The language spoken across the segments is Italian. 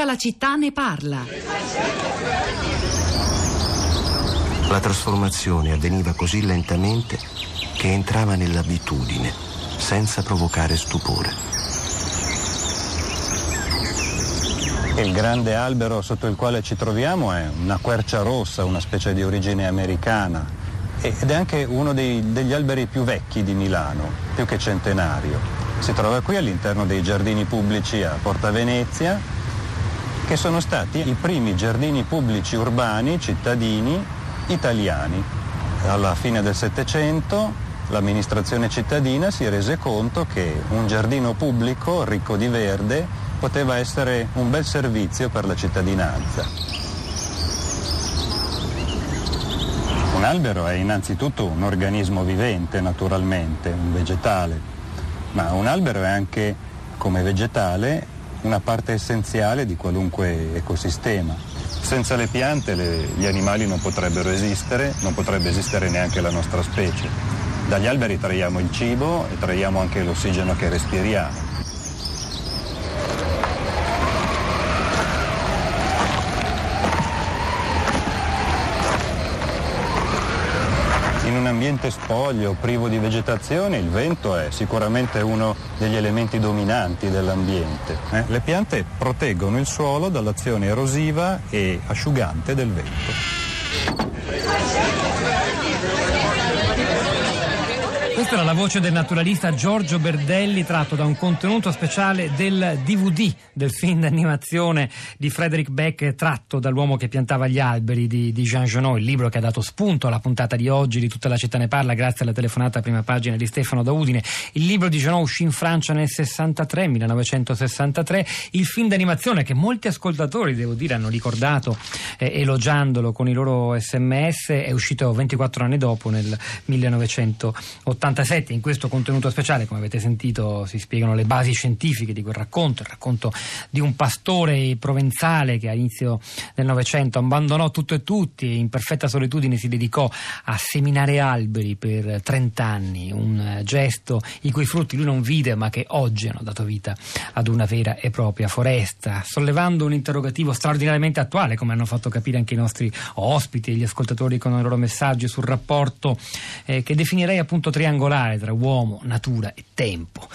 Tutta la città ne parla. La trasformazione avveniva così lentamente che entrava nell'abitudine, senza provocare stupore. Il grande albero sotto il quale ci troviamo è una quercia rossa, una specie di origine americana ed è anche uno dei, degli alberi più vecchi di Milano, più che centenario. Si trova qui all'interno dei giardini pubblici a Porta Venezia, che sono stati i primi giardini pubblici urbani cittadini italiani. Alla fine del Settecento l'amministrazione cittadina si rese conto che un giardino pubblico ricco di verde poteva essere un bel servizio per la cittadinanza. Un albero è innanzitutto un organismo vivente, naturalmente, un vegetale, ma un albero è anche, come vegetale, una parte essenziale di qualunque ecosistema. Senza le piante le, gli animali non potrebbero esistere, non potrebbe esistere neanche la nostra specie. Dagli alberi traiamo il cibo e traiamo anche l'ossigeno che respiriamo. Ambiente spoglio, privo di vegetazione, il vento è sicuramente uno degli elementi dominanti dell'ambiente. Eh? Le piante proteggono il suolo dall'azione erosiva e asciugante del vento. Questa era la voce del naturalista Giorgio Berdelli tratto da un contenuto speciale del DVD del film d'animazione di Frederick Beck tratto dall'uomo che piantava gli alberi di, di Jean Genot, il libro che ha dato spunto alla puntata di oggi di Tutta la città ne parla grazie alla telefonata a prima pagina di Stefano da Udine. Il libro di Genot uscì in Francia nel 63, 1963, il film d'animazione che molti ascoltatori, devo dire, hanno ricordato eh, elogiandolo con i loro sms è uscito 24 anni dopo nel 1980. 87. In questo contenuto speciale, come avete sentito, si spiegano le basi scientifiche di quel racconto, il racconto di un pastore provenzale che all'inizio del Novecento abbandonò tutto e tutti e in perfetta solitudine si dedicò a seminare alberi per 30 anni, un gesto i cui frutti lui non vide ma che oggi hanno dato vita ad una vera e propria foresta, sollevando un interrogativo straordinariamente attuale, come hanno fatto capire anche i nostri ospiti e gli ascoltatori con i loro messaggi sul rapporto eh, che definirei appunto triangolare triangolare tra uomo, natura e tempo.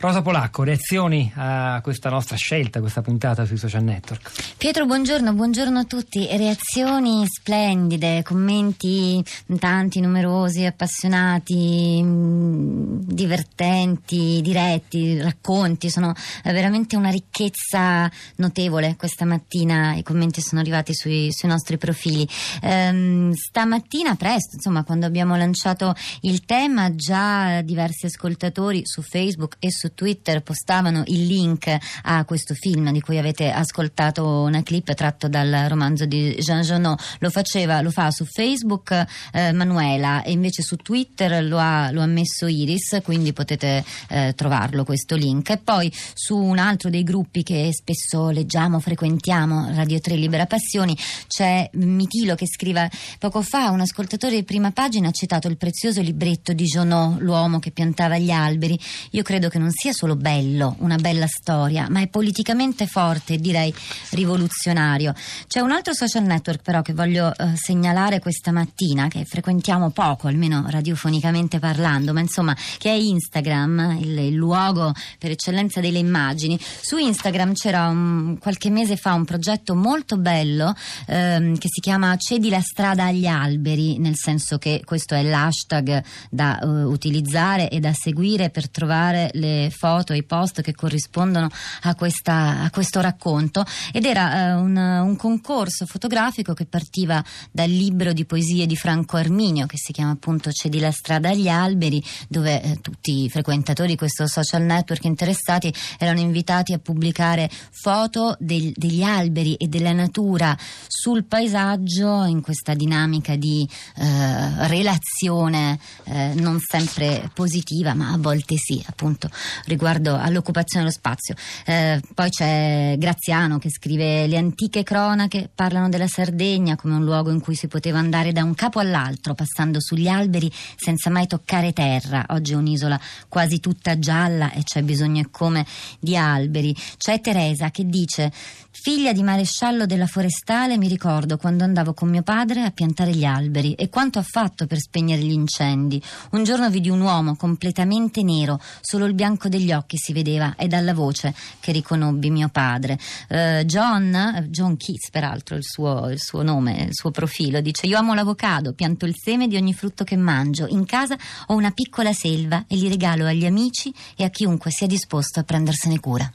Rosa Polacco, reazioni a questa nostra scelta, questa puntata sui social network? Pietro, buongiorno, buongiorno a tutti. Reazioni splendide, commenti tanti, numerosi, appassionati, mm, divertenti, diretti, racconti. Sono veramente una ricchezza notevole questa mattina. I commenti sono arrivati sui, sui nostri profili. Ehm, stamattina presto, insomma, quando abbiamo lanciato il tema, già diversi ascoltatori su Facebook e su Twitter postavano il link a questo film di cui avete ascoltato una clip tratto dal romanzo di Jean Genot. Lo faceva, lo fa su Facebook eh, Manuela e invece su Twitter lo ha, lo ha messo Iris, quindi potete eh, trovarlo questo link. E poi su un altro dei gruppi che spesso leggiamo, frequentiamo, Radio 3 Libera Passioni, c'è Mitilo che scrive poco fa un ascoltatore di prima pagina ha citato il prezioso libretto di Genot, l'uomo che piantava gli alberi. Io credo che non sia solo bello, una bella storia, ma è politicamente forte e direi rivoluzionario. C'è un altro social network però che voglio eh, segnalare questa mattina, che frequentiamo poco, almeno radiofonicamente parlando, ma insomma che è Instagram, il, il luogo per eccellenza delle immagini. Su Instagram c'era un, qualche mese fa un progetto molto bello ehm, che si chiama Cedi la strada agli alberi, nel senso che questo è l'hashtag da uh, utilizzare e da seguire per trovare le foto e i post che corrispondono a, questa, a questo racconto. Ed era eh, un, un, concorso fotografico che partiva dal libro di poesie di Franco Arminio che si chiama appunto Cedi la strada agli alberi dove eh, tutti i frequentatori di questo social network interessati erano invitati a pubblicare foto del, degli alberi e della natura sul paesaggio in questa dinamica di eh, relazione eh, non sempre positiva ma a volte sì appunto riguardo all'occupazione dello spazio. Eh, poi c'è Graziano che scrive le antiche cronache parlano della Sardegna come un luogo in cui si poteva andare da un capo all'altro passando sugli alberi senza mai toccare terra. Oggi è un'isola quasi tutta gialla e c'è bisogno e come di alberi. C'è Teresa che dice Figlia di maresciallo della forestale, mi ricordo quando andavo con mio padre a piantare gli alberi e quanto ha fatto per spegnere gli incendi. Un giorno vidi un uomo completamente nero, solo il bianco degli occhi si vedeva e dalla voce che riconobbi mio padre. Uh, John, John Keats peraltro il suo, il suo nome, il suo profilo, dice io amo l'avocado, pianto il seme di ogni frutto che mangio. In casa ho una piccola selva e li regalo agli amici e a chiunque sia disposto a prendersene cura.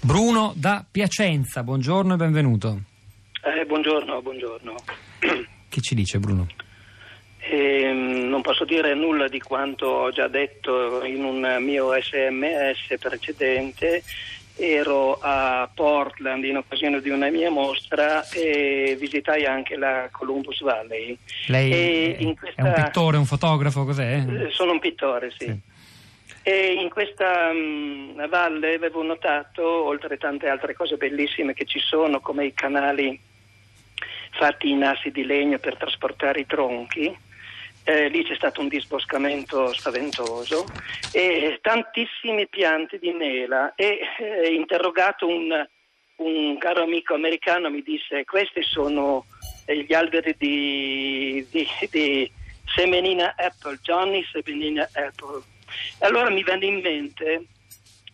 Bruno da Piacenza, buongiorno e benvenuto. Eh, buongiorno, buongiorno. Che ci dice Bruno? Eh, non posso dire nulla di quanto ho già detto in un mio sms precedente. Ero a Portland in occasione di una mia mostra e visitai anche la Columbus Valley. Lei questa... è un pittore, un fotografo, cos'è? Eh, sono un pittore, sì. sì. E in questa um, valle avevo notato, oltre tante altre cose bellissime che ci sono, come i canali fatti in assi di legno per trasportare i tronchi, eh, lì c'è stato un disboscamento spaventoso e tantissime piante di mela e eh, interrogato un, un, caro amico americano mi disse questi sono eh, gli alberi di, di, di Semenina Apple, Johnny Semenina Apple. Allora mi venne in mente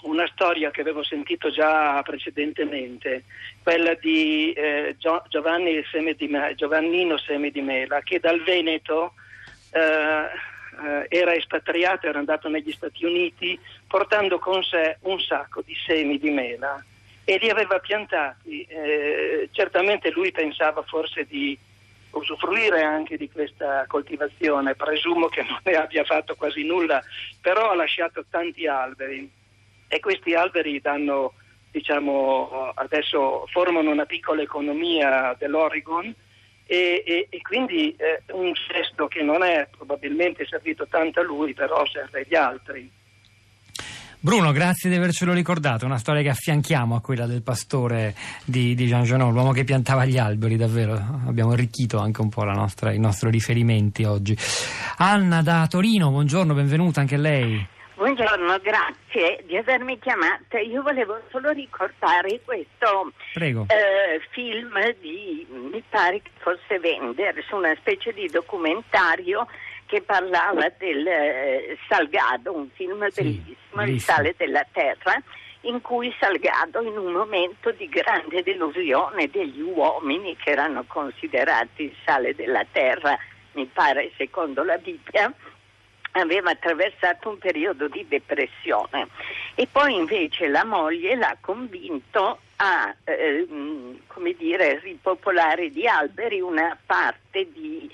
una storia che avevo sentito già precedentemente, quella di eh, Giovanni Seme di Giovannino Semi di Mela, che dal Veneto eh, era espatriato, era andato negli Stati Uniti portando con sé un sacco di semi di mela e li aveva piantati. Eh, certamente lui pensava forse di usufruire anche di questa coltivazione, presumo che non ne abbia fatto quasi nulla, però ha lasciato tanti alberi e questi alberi danno, diciamo, adesso formano una piccola economia dell'Oregon e, e, e quindi eh, un gesto che non è probabilmente servito tanto a lui, però serve agli altri. Bruno, grazie di avercelo ricordato, una storia che affianchiamo a quella del pastore di, di Jean Genot, l'uomo che piantava gli alberi, davvero abbiamo arricchito anche un po' nostra, i nostri riferimenti oggi. Anna da Torino, buongiorno, benvenuta anche lei. Buongiorno, grazie di avermi chiamata. Io volevo solo ricordare questo eh, film di, mi pare che fosse Vender, su una specie di documentario che parlava del eh, Salgado, un film sì, bellissimo, Il sale della terra, in cui Salgado, in un momento di grande delusione degli uomini che erano considerati il sale della terra, mi pare secondo la Bibbia, aveva attraversato un periodo di depressione. E poi invece la moglie l'ha convinto a eh, come dire, ripopolare di alberi una parte di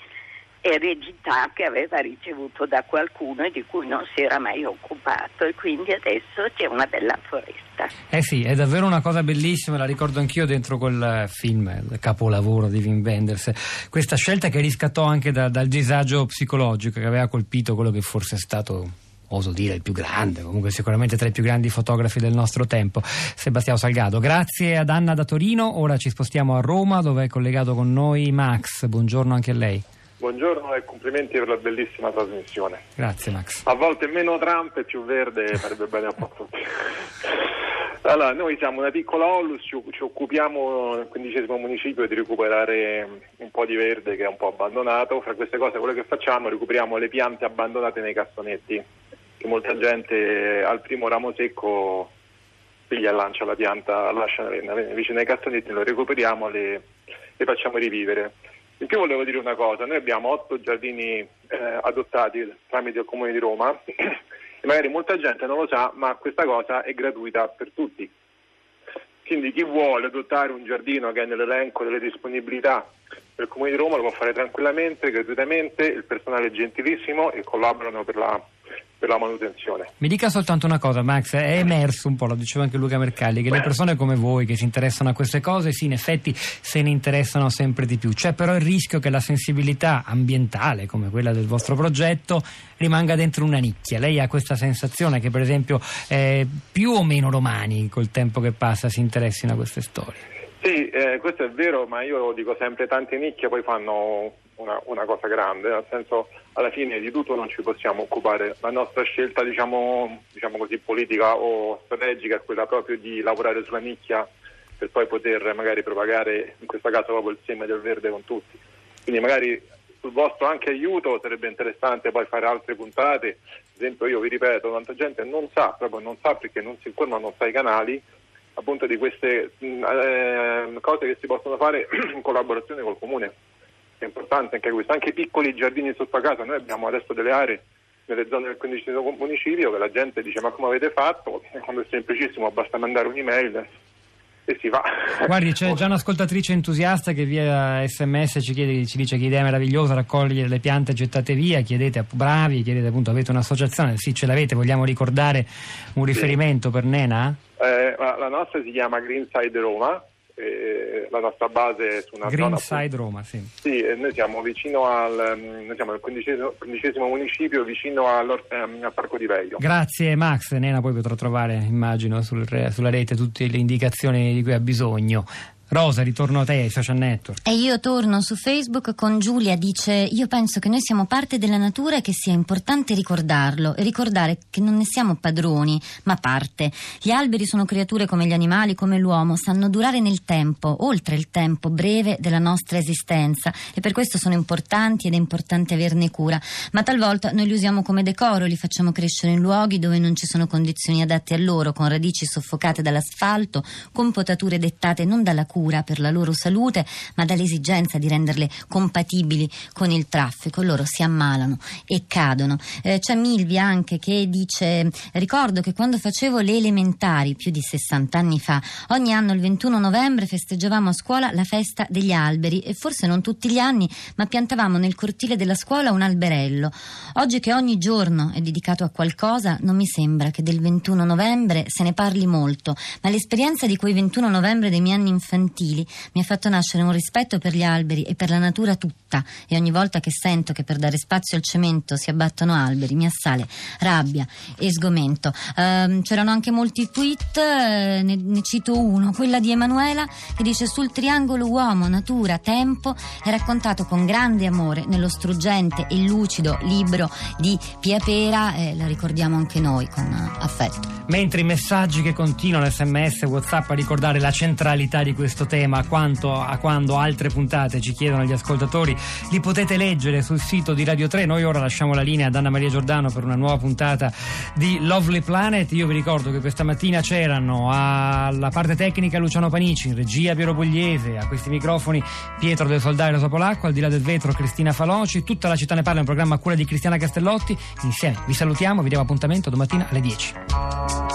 eredità che aveva ricevuto da qualcuno e di cui non si era mai occupato e quindi adesso c'è una bella foresta. Eh sì, è davvero una cosa bellissima, la ricordo anch'io dentro quel film, il capolavoro di Wim Wenders, questa scelta che riscattò anche da, dal disagio psicologico che aveva colpito quello che forse è stato oso dire il più grande, comunque sicuramente tra i più grandi fotografi del nostro tempo, Sebastiano Salgado. Grazie ad Anna da Torino, ora ci spostiamo a Roma dove è collegato con noi Max, buongiorno anche a lei. Buongiorno e complimenti per la bellissima trasmissione. Grazie Max. A volte meno Trump e più verde farebbe bene a tutti. Allora, noi siamo una piccola Ollus, ci, ci occupiamo nel quindicesimo municipio di recuperare un po' di verde che è un po' abbandonato. Fra queste cose quello che facciamo è recuperiamo le piante abbandonate nei cassonetti, che molta gente al primo ramo secco piglia e lancia la pianta, lascia vicino ai cassonetti, lo recuperiamo, le, le facciamo rivivere. In più volevo dire una cosa, noi abbiamo otto giardini eh, adottati tramite il Comune di Roma e magari molta gente non lo sa, ma questa cosa è gratuita per tutti. Quindi chi vuole adottare un giardino che è nell'elenco delle disponibilità del Comune di Roma lo può fare tranquillamente, gratuitamente, il personale è gentilissimo e collaborano per la per la manutenzione. Mi dica soltanto una cosa, Max, è emerso un po', lo diceva anche Luca Mercalli, che Beh. le persone come voi che si interessano a queste cose, sì, in effetti se ne interessano sempre di più. C'è però il rischio che la sensibilità ambientale, come quella del vostro progetto, rimanga dentro una nicchia. Lei ha questa sensazione che, per esempio, eh, più o meno romani col tempo che passa si interessino a queste storie? Sì, eh, questo è vero, ma io lo dico sempre, tante nicchie poi fanno una, una, cosa grande, nel senso alla fine di tutto non ci possiamo occupare. La nostra scelta diciamo, diciamo così, politica o strategica è quella proprio di lavorare sulla nicchia per poi poter magari propagare in questo caso proprio il seme del verde con tutti. Quindi magari sul vostro anche aiuto sarebbe interessante poi fare altre puntate. Ad esempio io vi ripeto, tanta gente non sa, proprio non sa perché non si informa, non sa i canali appunto di queste eh, cose che si possono fare in collaborazione col comune è importante anche questo, anche i piccoli giardini sotto casa, noi abbiamo adesso delle aree nelle zone del quindicesimo municipio che la gente dice ma come avete fatto? Quando è semplicissimo basta mandare un'email e si va. Guardi, c'è già un'ascoltatrice entusiasta che via sms ci, chiede, ci dice che idea meravigliosa raccogliere le piante gettate via, chiedete bravi, chiedete appunto avete un'associazione, sì ce l'avete, vogliamo ricordare un riferimento sì. per Nena? Eh, la nostra si chiama Greenside Roma eh, la nostra base è su una Greenside zona... Roma, sì. Sì, noi siamo vicino al, mm, noi siamo nel quindicesimo, quindicesimo municipio, vicino ehm, al Parco di Veglio. Grazie Max, Nena poi potrò trovare, immagino, sul, sulla rete tutte le indicazioni di cui ha bisogno. Rosa, ritorno a te ai social network. E io torno su Facebook con Giulia, dice io penso che noi siamo parte della natura e che sia importante ricordarlo e ricordare che non ne siamo padroni, ma parte. Gli alberi sono creature come gli animali, come l'uomo, sanno durare nel tempo, oltre il tempo breve della nostra esistenza e per questo sono importanti ed è importante averne cura, ma talvolta noi li usiamo come decoro, li facciamo crescere in luoghi dove non ci sono condizioni adatte a loro, con radici soffocate dall'asfalto, con potature dettate non dalla cura cura per la loro salute, ma dall'esigenza di renderle compatibili con il traffico. Loro si ammalano e cadono. Eh, c'è Milvia anche che dice: Ricordo che quando facevo le elementari, più di 60 anni fa, ogni anno il 21 novembre festeggiavamo a scuola la festa degli alberi e forse non tutti gli anni, ma piantavamo nel cortile della scuola un alberello. Oggi che ogni giorno è dedicato a qualcosa, non mi sembra che del 21 novembre se ne parli molto, ma l'esperienza di quei 21 novembre dei miei anni infantili infantili mi ha fatto nascere un rispetto per gli alberi e per la natura tutta e ogni volta che sento che per dare spazio al cemento si abbattono alberi mi assale rabbia e sgomento. Uh, c'erano anche molti tweet, uh, ne, ne, cito uno, quella di Emanuela che dice sul triangolo uomo, natura, tempo è raccontato con grande amore nello struggente e lucido libro di Pia Pera e la ricordiamo anche noi con uh, affetto. Mentre i messaggi che continuano sms, whatsapp a ricordare la centralità di questo questo tema quanto a quando altre puntate ci chiedono gli ascoltatori li potete leggere sul sito di Radio 3 noi ora lasciamo la linea ad Anna Maria Giordano per una nuova puntata di Lovely Planet. Io vi ricordo che questa mattina c'erano alla parte tecnica Luciano Panici in regia Piero Pugliese a questi microfoni Pietro del Soldario Rosa Polacco al di là del vetro Cristina Faloci. Tutta la città ne parla un programma a cura di Cristiana Castellotti. Insieme vi salutiamo vi diamo appuntamento domattina alle 10